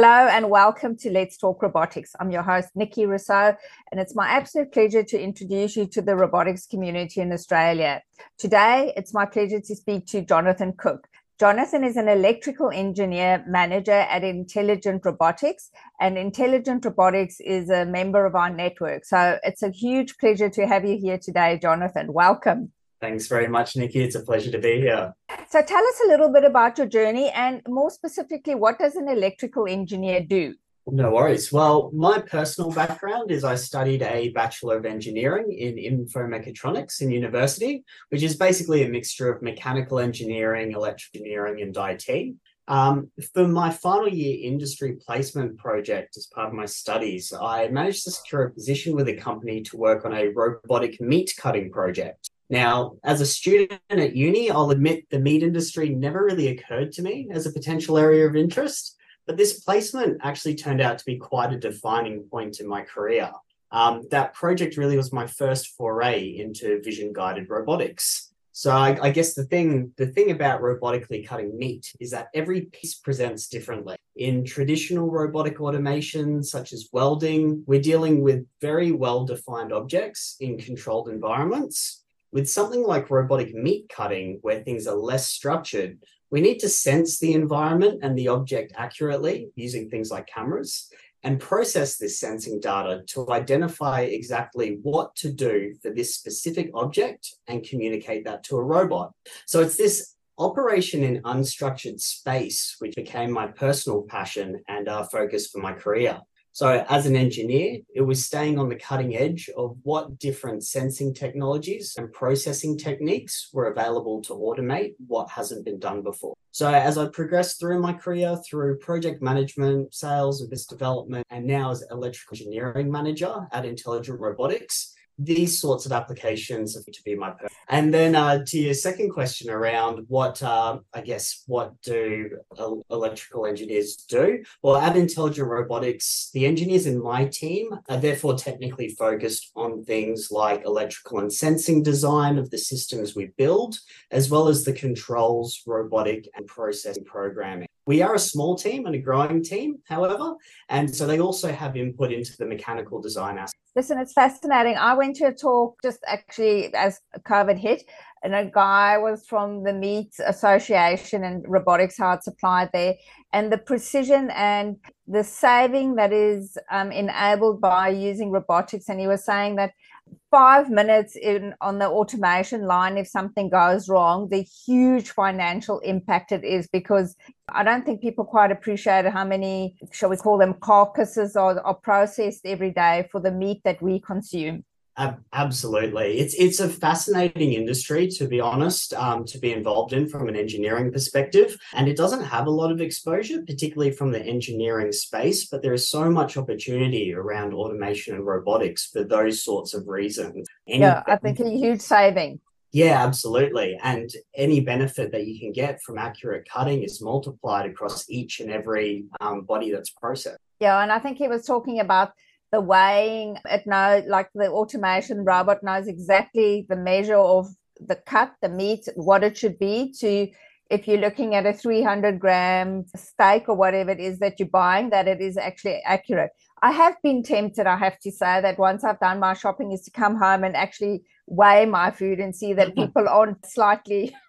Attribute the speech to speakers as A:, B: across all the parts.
A: Hello and welcome to Let's Talk Robotics. I'm your host, Nikki Rousseau, and it's my absolute pleasure to introduce you to the robotics community in Australia. Today, it's my pleasure to speak to Jonathan Cook. Jonathan is an electrical engineer manager at Intelligent Robotics, and Intelligent Robotics is a member of our network. So it's a huge pleasure to have you here today, Jonathan. Welcome.
B: Thanks very much, Nikki. It's a pleasure to be here.
A: So tell us a little bit about your journey and more specifically, what does an electrical engineer do?
B: No worries. Well, my personal background is I studied a Bachelor of Engineering in Infomechatronics in university, which is basically a mixture of mechanical engineering, electrical engineering, and IT. Um, for my final year industry placement project as part of my studies, I managed to secure a position with a company to work on a robotic meat cutting project. Now, as a student at uni, I'll admit the meat industry never really occurred to me as a potential area of interest, but this placement actually turned out to be quite a defining point in my career. Um, that project really was my first foray into vision guided robotics. So I, I, guess the thing the thing about robotically cutting meat is that every piece presents differently. In traditional robotic automation, such as welding, we're dealing with very well defined objects in controlled environments. With something like robotic meat cutting, where things are less structured, we need to sense the environment and the object accurately using things like cameras and process this sensing data to identify exactly what to do for this specific object and communicate that to a robot. So it's this operation in unstructured space, which became my personal passion and uh, focus for my career. So, as an engineer, it was staying on the cutting edge of what different sensing technologies and processing techniques were available to automate what hasn't been done before. So, as I progressed through my career through project management, sales, and business development, and now as electrical engineering manager at Intelligent Robotics, these sorts of applications to be my purpose. And then uh, to your second question around what uh, I guess what do electrical engineers do? Well, at Intelligent Robotics, the engineers in my team are therefore technically focused on things like electrical and sensing design of the systems we build, as well as the controls, robotic, and processing programming. We are a small team and a growing team, however, and so they also have input into the mechanical design aspect.
A: Listen, it's fascinating. I went to a talk just actually as COVID hit, and a guy was from the Meat Association and robotics, it's applied there, and the precision and the saving that is um, enabled by using robotics. And he was saying that five minutes in on the automation line if something goes wrong the huge financial impact it is because i don't think people quite appreciate how many shall we call them carcasses are, are processed every day for the meat that we consume
B: Absolutely, it's it's a fascinating industry to be honest, um, to be involved in from an engineering perspective, and it doesn't have a lot of exposure, particularly from the engineering space. But there is so much opportunity around automation and robotics for those sorts of reasons.
A: Any yeah, I think a huge saving.
B: Yeah, absolutely. And any benefit that you can get from accurate cutting is multiplied across each and every um, body that's processed.
A: Yeah, and I think he was talking about the weighing it knows like the automation robot knows exactly the measure of the cut the meat what it should be to if you're looking at a 300 gram steak or whatever it is that you're buying that it is actually accurate. I have been tempted i have to say that once i've done my shopping is to come home and actually weigh my food and see that people aren't slightly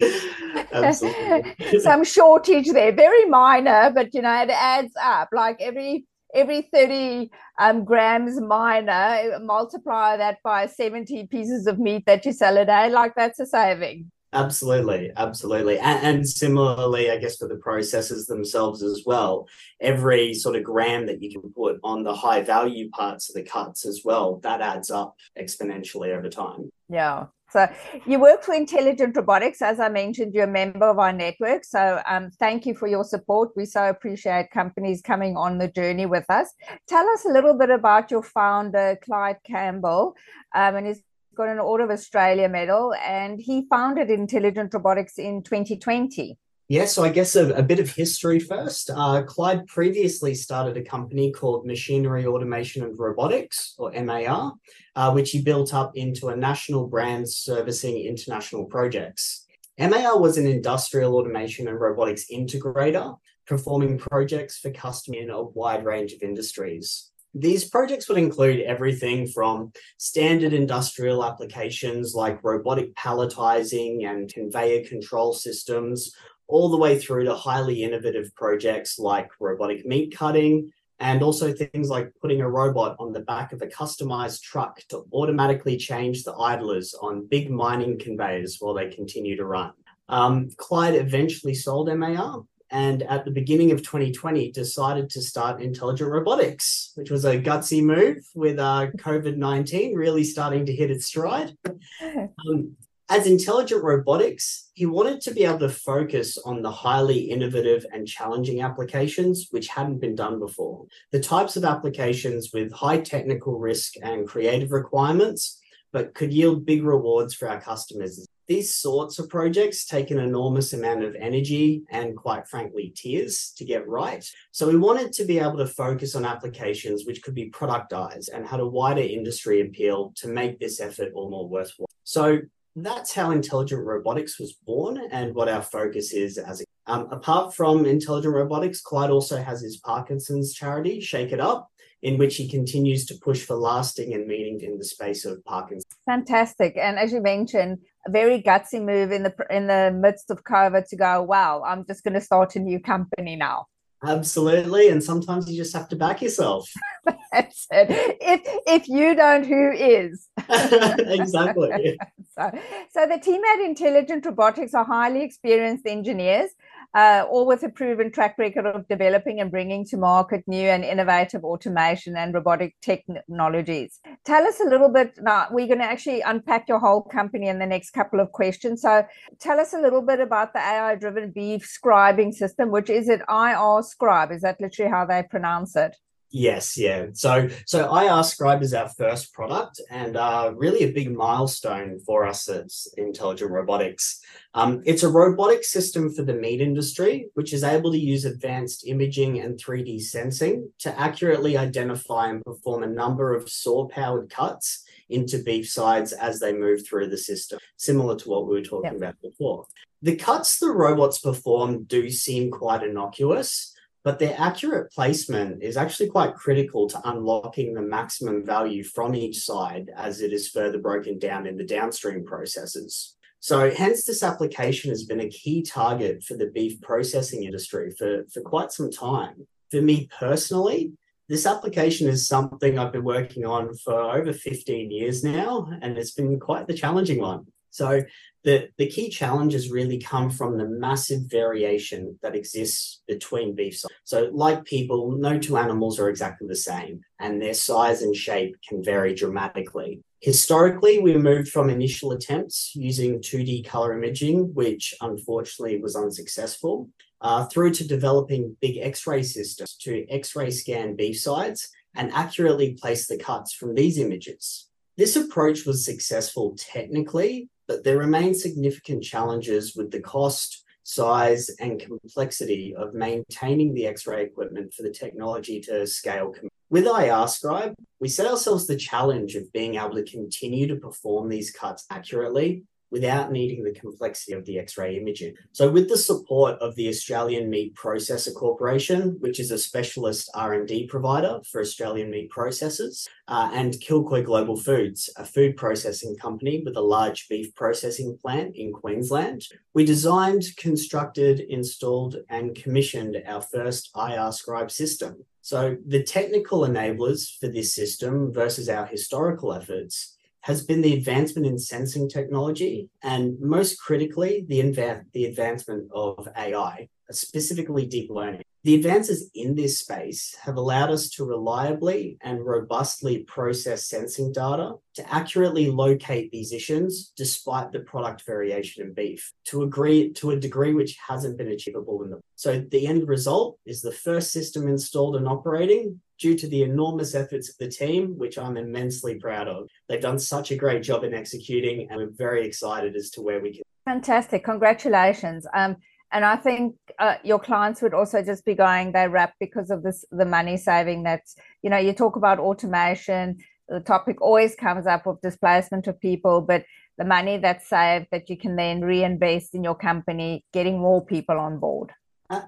A: some shortage there. Very minor but you know it adds up. Like every every 30 um, grams minor, multiply that by 70 pieces of meat that you sell a day, like that's a saving.
B: Absolutely, absolutely. And, and, similarly, I guess for the processes themselves as well, every sort of gram that you can put on the high value parts of the cuts as well, that adds up exponentially over time.
A: Yeah. So you work for Intelligent Robotics. As I mentioned, you're a member of our network. So um, thank you for your support. We so appreciate companies coming on the journey with us. Tell us a little bit about your founder, Clyde Campbell, um, and he's got an Order of Australia medal, and he founded Intelligent Robotics in 2020.
B: Yeah, so I guess a, a bit of history first. Uh, Clyde previously started a company called Machinery Automation and Robotics, or MAR, uh, which he built up into a national brand servicing international projects. MAR was an industrial automation and robotics integrator, performing projects for customers in a wide range of industries. These projects would include everything from standard industrial applications like robotic palletizing and conveyor control systems, all the way through to highly innovative projects like robotic meat cutting, and also things like putting a robot on the back of a customized truck to automatically change the idlers on big mining conveyors while they continue to run. Um, Clyde eventually sold MAR and at the beginning of 2020 decided to start intelligent robotics which was a gutsy move with uh, covid-19 really starting to hit its stride um, as intelligent robotics, he wanted to be able to focus on the highly innovative and challenging applications which hadn't been done before. The types of applications with high technical risk and creative requirements, but could yield big rewards for our customers. These sorts of projects take an enormous amount of energy and, quite frankly, tears to get right. So, we wanted to be able to focus on applications which could be productized and had a wider industry appeal to make this effort all more worthwhile. So, that's how intelligent robotics was born and what our focus is as a um, apart from intelligent robotics, Clyde also has his Parkinson's charity, Shake It Up, in which he continues to push for lasting and meaning in the space of Parkinson's.
A: Fantastic, and as you mentioned, a very gutsy move in the in the midst of COVID to go. Wow, I'm just going to start a new company now.
B: Absolutely, and sometimes you just have to back yourself.
A: That's it. If if you don't, who is?
B: exactly.
A: so, so the team at Intelligent Robotics are highly experienced engineers, uh, all with a proven track record of developing and bringing to market new and innovative automation and robotic technologies. Tell us a little bit. Now, we're going to actually unpack your whole company in the next couple of questions. So, tell us a little bit about the AI-driven beef scribing system, which is it IR Scribe? Is that literally how they pronounce it?
B: Yes, yeah. So so IR Scribe is our first product and uh, really a big milestone for us at Intelligent Robotics. Um, it's a robotic system for the meat industry, which is able to use advanced imaging and 3D sensing to accurately identify and perform a number of saw-powered cuts into beef sides as they move through the system, similar to what we were talking yep. about before. The cuts the robots perform do seem quite innocuous, but their accurate placement is actually quite critical to unlocking the maximum value from each side as it is further broken down in the downstream processes. So, hence, this application has been a key target for the beef processing industry for, for quite some time. For me personally, this application is something I've been working on for over 15 years now, and it's been quite the challenging one. So, the, the key challenges really come from the massive variation that exists between beef. So, like people, no two animals are exactly the same, and their size and shape can vary dramatically. Historically, we moved from initial attempts using 2D color imaging, which unfortunately was unsuccessful, uh, through to developing big X ray systems to X ray scan beef sides and accurately place the cuts from these images. This approach was successful technically, but there remain significant challenges with the cost, size, and complexity of maintaining the X-ray equipment for the technology to scale. With IR Scribe, we set ourselves the challenge of being able to continue to perform these cuts accurately without needing the complexity of the X-ray imaging. So with the support of the Australian Meat Processor Corporation, which is a specialist R&D provider for Australian meat processors, uh, and Kilcoy Global Foods, a food processing company with a large beef processing plant in Queensland, we designed, constructed, installed, and commissioned our first IR Scribe system. So the technical enablers for this system versus our historical efforts has been the advancement in sensing technology and most critically the, inv- the advancement of AI, specifically deep learning. The advances in this space have allowed us to reliably and robustly process sensing data to accurately locate these issues despite the product variation in beef to agree to a degree which hasn't been achievable in the so the end result is the first system installed and operating due to the enormous efforts of the team which I'm immensely proud of. They've done such a great job in executing and we're very excited as to where we can
A: fantastic. Congratulations. Um and I think uh, your clients would also just be going they wrap because of this the money saving that's you know you talk about automation the topic always comes up of displacement of people but the money that's saved that you can then reinvest in your company getting more people on board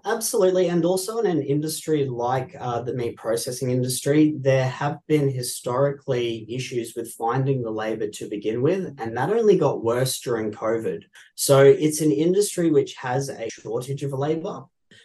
B: Absolutely. And also in an industry like uh, the meat processing industry, there have been historically issues with finding the labor to begin with, and that only got worse during COVID. So it's an industry which has a shortage of labor.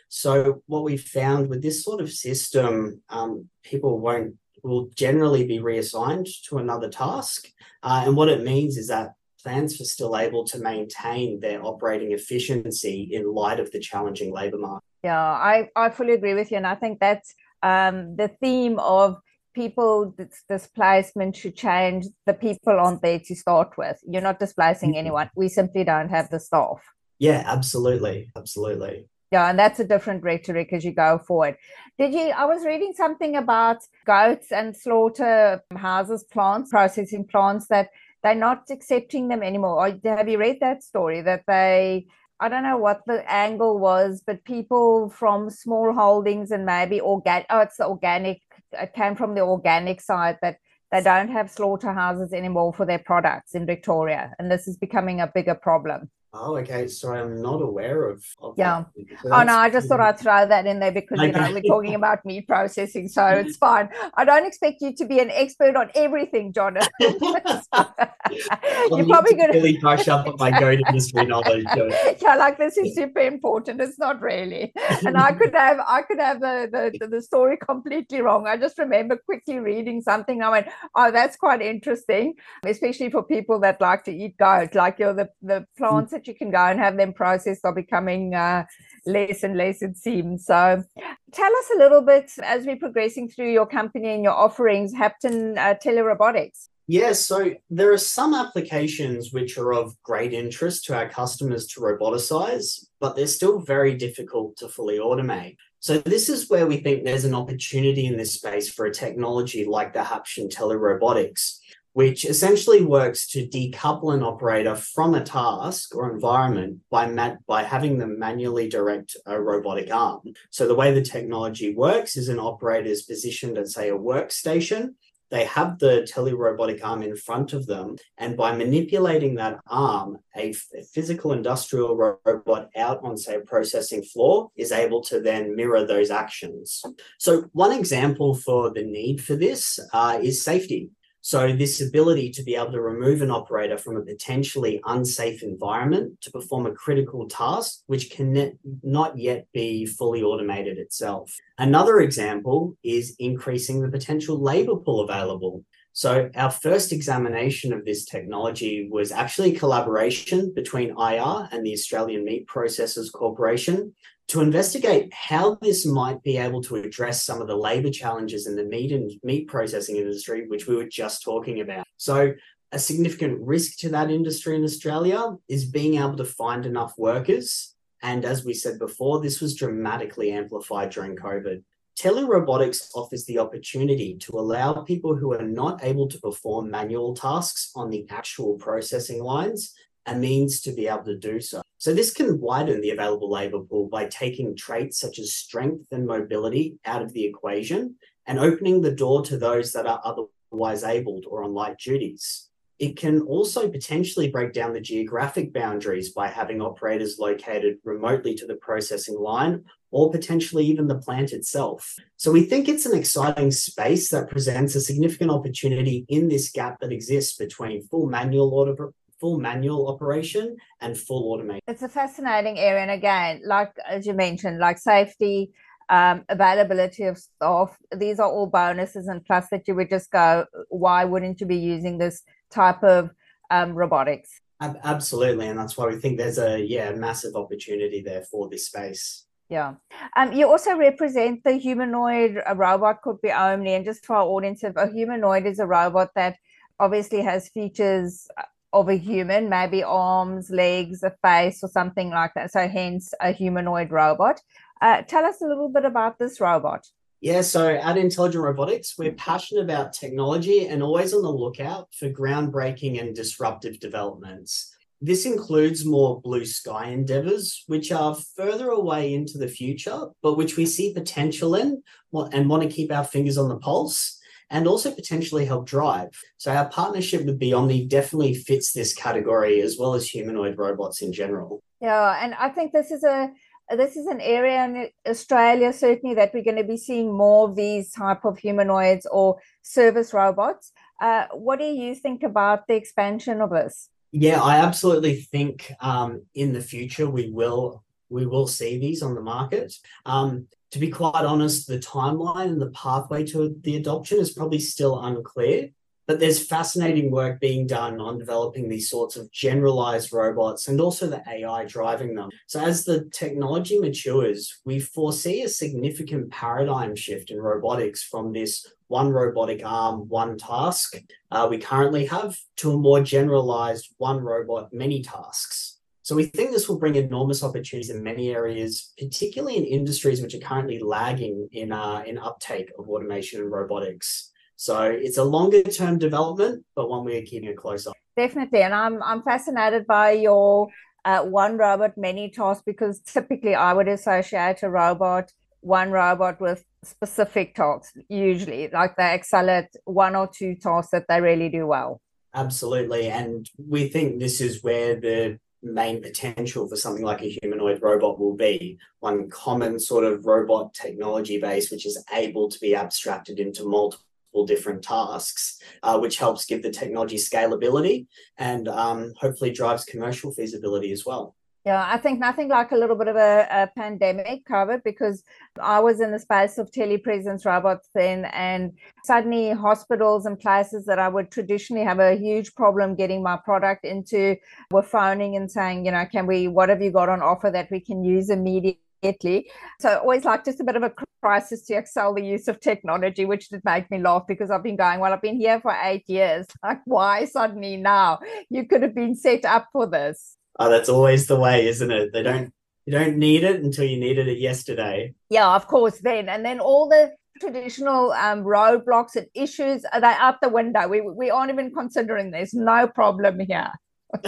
B: So what we found with this sort of system, um, people won't will generally be reassigned to another task. Uh, and what it means is that plants are still able to maintain their operating efficiency in light of the challenging labor market.
A: Yeah, I, I fully agree with you. And I think that's um, the theme of people displacement should change. The people aren't there to start with. You're not displacing mm-hmm. anyone. We simply don't have the staff.
B: Yeah, absolutely. Absolutely.
A: Yeah, and that's a different rhetoric as you go forward. Did you? I was reading something about goats and slaughter houses, plants, processing plants that they're not accepting them anymore. Oh, have you read that story that they? I don't know what the angle was, but people from small holdings and maybe organic. Oh, it's the organic. It came from the organic side that they don't have slaughterhouses anymore for their products in Victoria, and this is becoming a bigger problem.
B: Oh, okay. Sorry, I'm not aware of. of
A: yeah. So oh no, I just thought I'd throw that in there because okay. you know we're talking about meat processing, so mm-hmm. it's fine. I don't expect you to be an expert on everything, Jonathan.
B: You're probably going to really brush up on my goat industry knowledge.
A: yeah, like this is super important. It's not really, and I could have I could have the, the the story completely wrong. I just remember quickly reading something. I went, oh, that's quite interesting, especially for people that like to eat goat. Like you know, the the mm. plants that you can go and have them processed are becoming uh, less and less, it seems. So, tell us a little bit as we're progressing through your company and your offerings, Hapton uh, Telerobotics.
B: Yes, so there are some applications which are of great interest to our customers to roboticize, but they're still very difficult to fully automate. So this is where we think there's an opportunity in this space for a technology like the Hapton Telerobotics, which essentially works to decouple an operator from a task or environment by, by having them manually direct a robotic arm. So the way the technology works is an operator is positioned at, say, a workstation. They have the telerobotic arm in front of them, and by manipulating that arm, a, f- a physical industrial robot out on, say, a processing floor is able to then mirror those actions. So, one example for the need for this uh, is safety. So, this ability to be able to remove an operator from a potentially unsafe environment to perform a critical task, which can not yet be fully automated itself. Another example is increasing the potential labor pool available. So, our first examination of this technology was actually a collaboration between IR and the Australian Meat Processors Corporation to investigate how this might be able to address some of the labor challenges in the meat and meat processing industry, which we were just talking about. So, a significant risk to that industry in Australia is being able to find enough workers. And as we said before, this was dramatically amplified during COVID. Telerobotics offers the opportunity to allow people who are not able to perform manual tasks on the actual processing lines a means to be able to do so. So this can widen the available labor pool by taking traits such as strength and mobility out of the equation and opening the door to those that are otherwise abled or on light duties. It can also potentially break down the geographic boundaries by having operators located remotely to the processing line or potentially even the plant itself. So we think it's an exciting space that presents a significant opportunity in this gap that exists between full manual order full manual operation and full automation.
A: It's a fascinating area. And again, like as you mentioned, like safety, um, availability of staff, these are all bonuses. And plus, that you would just go, why wouldn't you be using this type of um, robotics?
B: Absolutely. And that's why we think there's a yeah massive opportunity there for this space.
A: Yeah. Um, you also represent the humanoid robot could be Omni. And just for our audience, a humanoid is a robot that obviously has features of a human, maybe arms, legs, a face, or something like that. So, hence a humanoid robot. Uh, tell us a little bit about this robot.
B: Yeah, so at Intelligent Robotics, we're passionate about technology and always on the lookout for groundbreaking and disruptive developments. This includes more blue sky endeavors, which are further away into the future, but which we see potential in and want to keep our fingers on the pulse and also potentially help drive. So our partnership with Biomni definitely fits this category as well as humanoid robots in general.
A: Yeah, and I think this is a this is an area in Australia certainly that we're going to be seeing more of these type of humanoids or service robots. Uh, what do you think about the expansion of this?
B: Yeah, I absolutely think um, in the future we will we will see these on the market. Um, to be quite honest, the timeline and the pathway to the adoption is probably still unclear. But there's fascinating work being done on developing these sorts of generalized robots and also the AI driving them. So, as the technology matures, we foresee a significant paradigm shift in robotics from this one robotic arm, one task uh, we currently have to a more generalized one robot, many tasks. So we think this will bring enormous opportunities in many areas, particularly in industries which are currently lagging in uh, in uptake of automation and robotics. So it's a longer term development, but one we're keeping a close eye.
A: Definitely, and I'm I'm fascinated by your uh, one robot many tasks because typically I would associate a robot one robot with specific tasks usually like they excel at one or two tasks that they really do well
B: absolutely and we think this is where the main potential for something like a humanoid robot will be one common sort of robot technology base which is able to be abstracted into multiple different tasks, uh, which helps give the technology scalability and um, hopefully drives commercial feasibility as well.
A: Yeah, I think nothing like a little bit of a, a, pandemic COVID because I was in the space of telepresence robots then, and suddenly hospitals and places that I would traditionally have a huge problem getting my product into were phoning and saying, you know, can we, what have you got on offer that we can use immediately? immediately. So always like just a bit of a crisis to excel the use of technology, which did make me laugh because I've been going, well, I've been here for eight years. Like, why suddenly now? You could have been set up for this.
B: Oh, that's always the way, isn't it? They don't you don't need it until you needed it yesterday.
A: Yeah, of course. Then and then all the traditional um, roadblocks and issues are they out the window. We we aren't even considering. There's no problem here.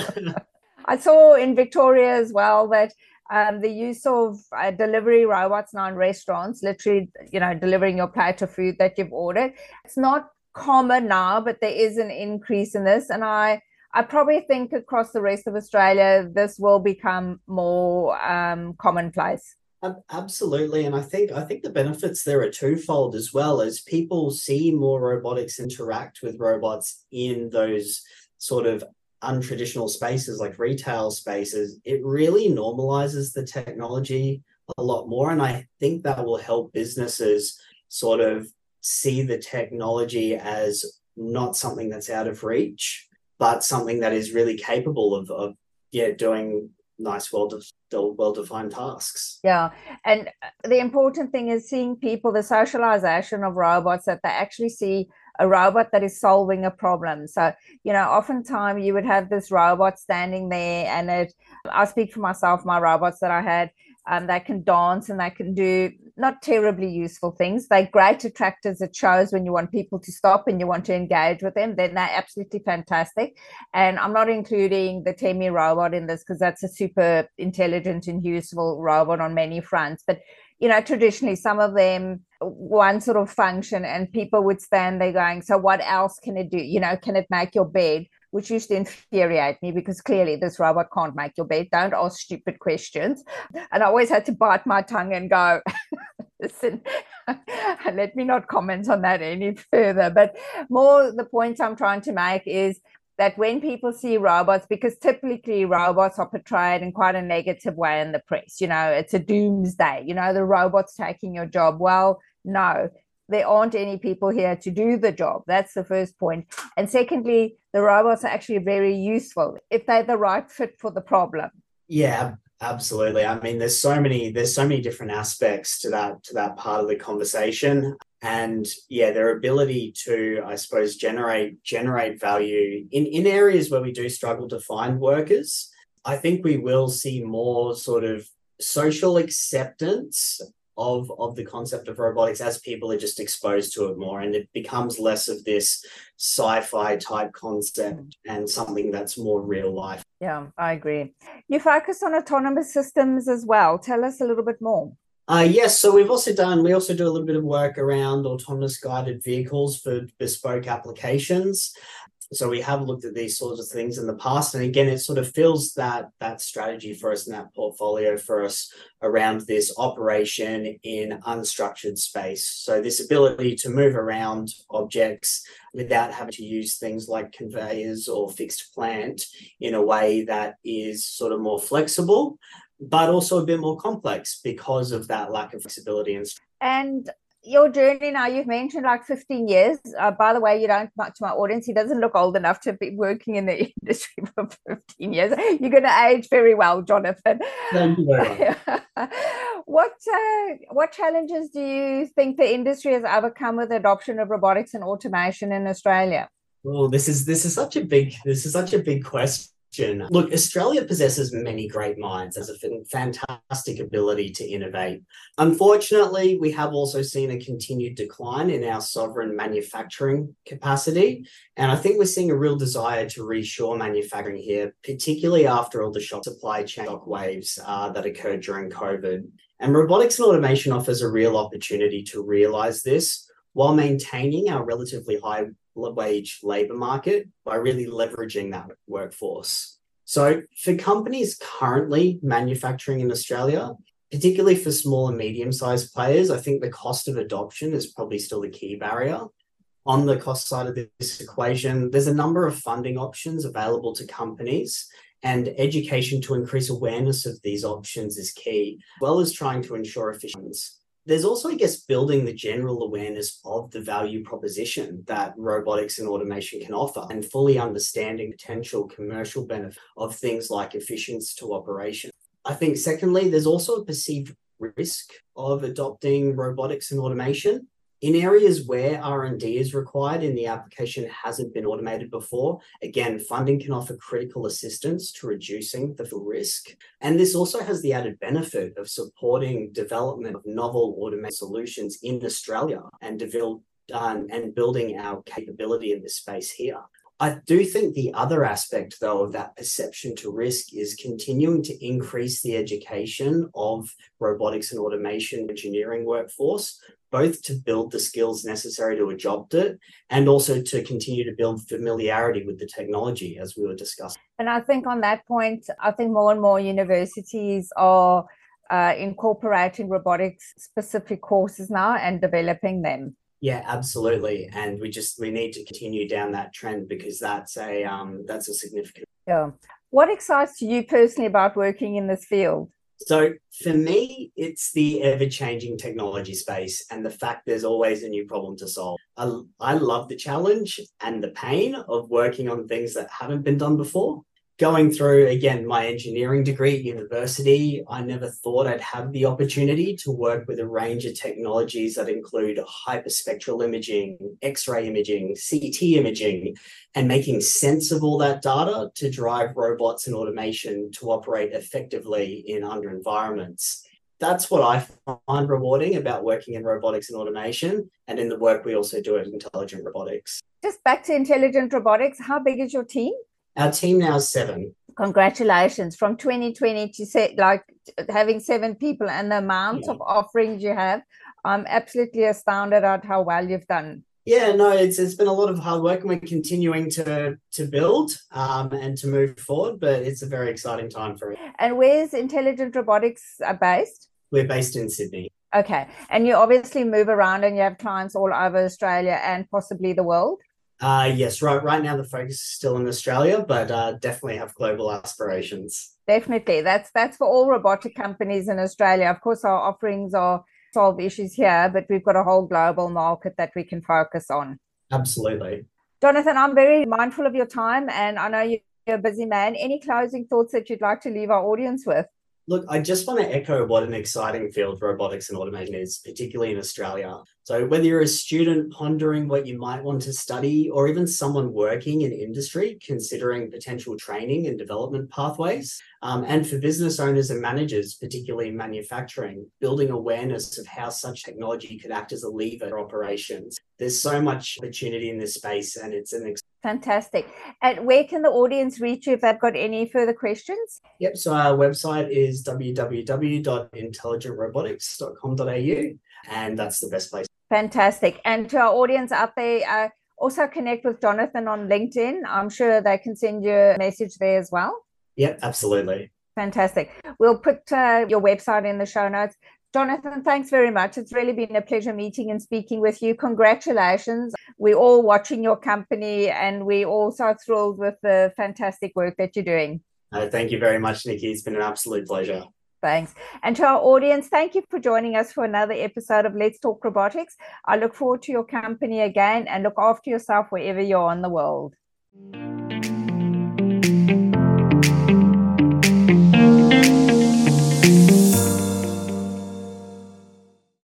A: I saw in Victoria as well that um, the use of uh, delivery robots now in restaurants, literally, you know, delivering your plate of food that you've ordered. It's not common now, but there is an increase in this, and I. I probably think across the rest of Australia, this will become more um, commonplace.
B: Absolutely, and I think I think the benefits there are twofold as well. As people see more robotics interact with robots in those sort of untraditional spaces like retail spaces, it really normalizes the technology a lot more. And I think that will help businesses sort of see the technology as not something that's out of reach, but something that is really capable of, of yeah, doing nice, well well defined tasks.
A: Yeah, and the important thing is seeing people the socialization of robots that they actually see a robot that is solving a problem. So, you know, oftentimes you would have this robot standing there, and it, I speak for myself, my robots that I had, um, they can dance and they can do not terribly useful things. They're great attractors at shows when you want people to stop and you want to engage with them. Then they're absolutely fantastic. And I'm not including the Temi robot in this because that's a super intelligent and useful robot on many fronts. But you know, traditionally some of them one sort of function and people would stand there going, So what else can it do? You know, can it make your bed? Which used to infuriate me because clearly this robot can't make your bed. Don't ask stupid questions. And I always had to bite my tongue and go, listen, let me not comment on that any further. But more the point I'm trying to make is that when people see robots, because typically robots are portrayed in quite a negative way in the press, you know, it's a doomsday, you know, the robot's taking your job. Well, no, there aren't any people here to do the job. That's the first point. And secondly, the robots are actually very useful if they're the right fit for the problem.
B: Yeah, absolutely. I mean, there's so many, there's so many different aspects to that, to that part of the conversation and yeah their ability to i suppose generate generate value in in areas where we do struggle to find workers i think we will see more sort of social acceptance of of the concept of robotics as people are just exposed to it more and it becomes less of this sci-fi type concept and something that's more real life.
A: Yeah i agree. You focus on autonomous systems as well. Tell us a little bit more.
B: Uh, yes, so we've also done, we also do a little bit of work around autonomous guided vehicles for bespoke applications. So we have looked at these sorts of things in the past. And again, it sort of fills that that strategy for us and that portfolio for us around this operation in unstructured space. So this ability to move around objects without having to use things like conveyors or fixed plant in a way that is sort of more flexible, but also a bit more complex because of that lack of flexibility and
A: and your journey now you've mentioned like 15 years. Uh, by the way you don't much to my audience he doesn't look old enough to be working in the industry for 15 years. You're going to age very well jonathan.
B: Thank you very much.
A: what uh, what challenges do you think the industry has overcome with the adoption of robotics and automation in australia?
B: Well this is this is such a big this is such a big question Look, Australia possesses many great minds, has a fantastic ability to innovate. Unfortunately, we have also seen a continued decline in our sovereign manufacturing capacity. And I think we're seeing a real desire to reshore manufacturing here, particularly after all the shock supply chain shock waves uh, that occurred during COVID. And robotics and automation offers a real opportunity to realize this while maintaining our relatively high wage labor market by really leveraging that workforce. So, for companies currently manufacturing in Australia, particularly for small and medium sized players, I think the cost of adoption is probably still the key barrier. On the cost side of this equation, there's a number of funding options available to companies, and education to increase awareness of these options is key, as well as trying to ensure efficiency there's also, I guess, building the general awareness of the value proposition that robotics and automation can offer and fully understanding potential commercial benefit of things like efficiency to operation. I think, secondly, there's also a perceived risk of adopting robotics and automation in areas where R&D is required and the application hasn't been automated before, again, funding can offer critical assistance to reducing the risk. And this also has the added benefit of supporting development of novel automated solutions in Australia and develop, um, and building our capability in this space here. I do think the other aspect, though, of that perception to risk is continuing to increase the education of robotics and automation engineering workforce both to build the skills necessary to adopt it and also to continue to build familiarity with the technology as we were discussing.
A: And I think on that point, I think more and more universities are uh, incorporating robotics specific courses now and developing them.
B: Yeah, absolutely. And we just we need to continue down that trend because that's a um that's a significant
A: Yeah. What excites you personally about working in this field?
B: So for me, it's the ever changing technology space and the fact there's always a new problem to solve. I, I love the challenge and the pain of working on things that haven't been done before going through again my engineering degree at university, I never thought I'd have the opportunity to work with a range of technologies that include hyperspectral imaging, X ray imaging, CT imaging, and making sense of all that data to drive robots and automation to operate effectively in under environments. That's what I find rewarding about working in robotics and automation and in the work we also do at Intelligent Robotics.
A: Just back to Intelligent Robotics, how big is your team?
B: Our team now is seven.
A: Congratulations from 2020 to say like having seven people and the amount yeah. of offerings you have. I'm absolutely astounded at how well you've done.
B: Yeah, no, it's it's been a lot of hard work, and we're continuing to to build um, and to move forward. But it's a very exciting time for it.
A: And where's Intelligent Robotics uh, based?
B: We're based in Sydney.
A: Okay, and you obviously move around, and you have clients all over Australia and possibly the world.
B: Uh, yes, right. Right now, the focus is still in Australia, but uh, definitely have global aspirations.
A: Definitely, that's that's for all robotic companies in Australia. Of course, our offerings are solve issues here, but we've got a whole global market that we can focus on.
B: Absolutely,
A: Jonathan. I'm very mindful of your time, and I know you're a busy man. Any closing thoughts that you'd like to leave our audience with?
B: Look, I just want to echo what an exciting field robotics and automation is, particularly in Australia. So, whether you're a student pondering what you might want to study, or even someone working in industry considering potential training and development pathways, um, and for business owners and managers, particularly in manufacturing, building awareness of how such technology could act as a lever for operations. There's so much opportunity in this space, and it's an
A: Fantastic. And where can the audience reach you if they've got any further questions?
B: Yep. So our website is www.intelligentrobotics.com.au, and that's the best place.
A: Fantastic. And to our audience out there, uh, also connect with Jonathan on LinkedIn. I'm sure they can send you a message there as well.
B: Yep, absolutely.
A: Fantastic. We'll put uh, your website in the show notes. Jonathan, thanks very much. It's really been a pleasure meeting and speaking with you. Congratulations. We're all watching your company and we're also thrilled with the fantastic work that you're doing.
B: Uh, thank you very much, Nikki. It's been an absolute pleasure.
A: Thanks. And to our audience, thank you for joining us for another episode of Let's Talk Robotics. I look forward to your company again and look after yourself wherever you're in the world.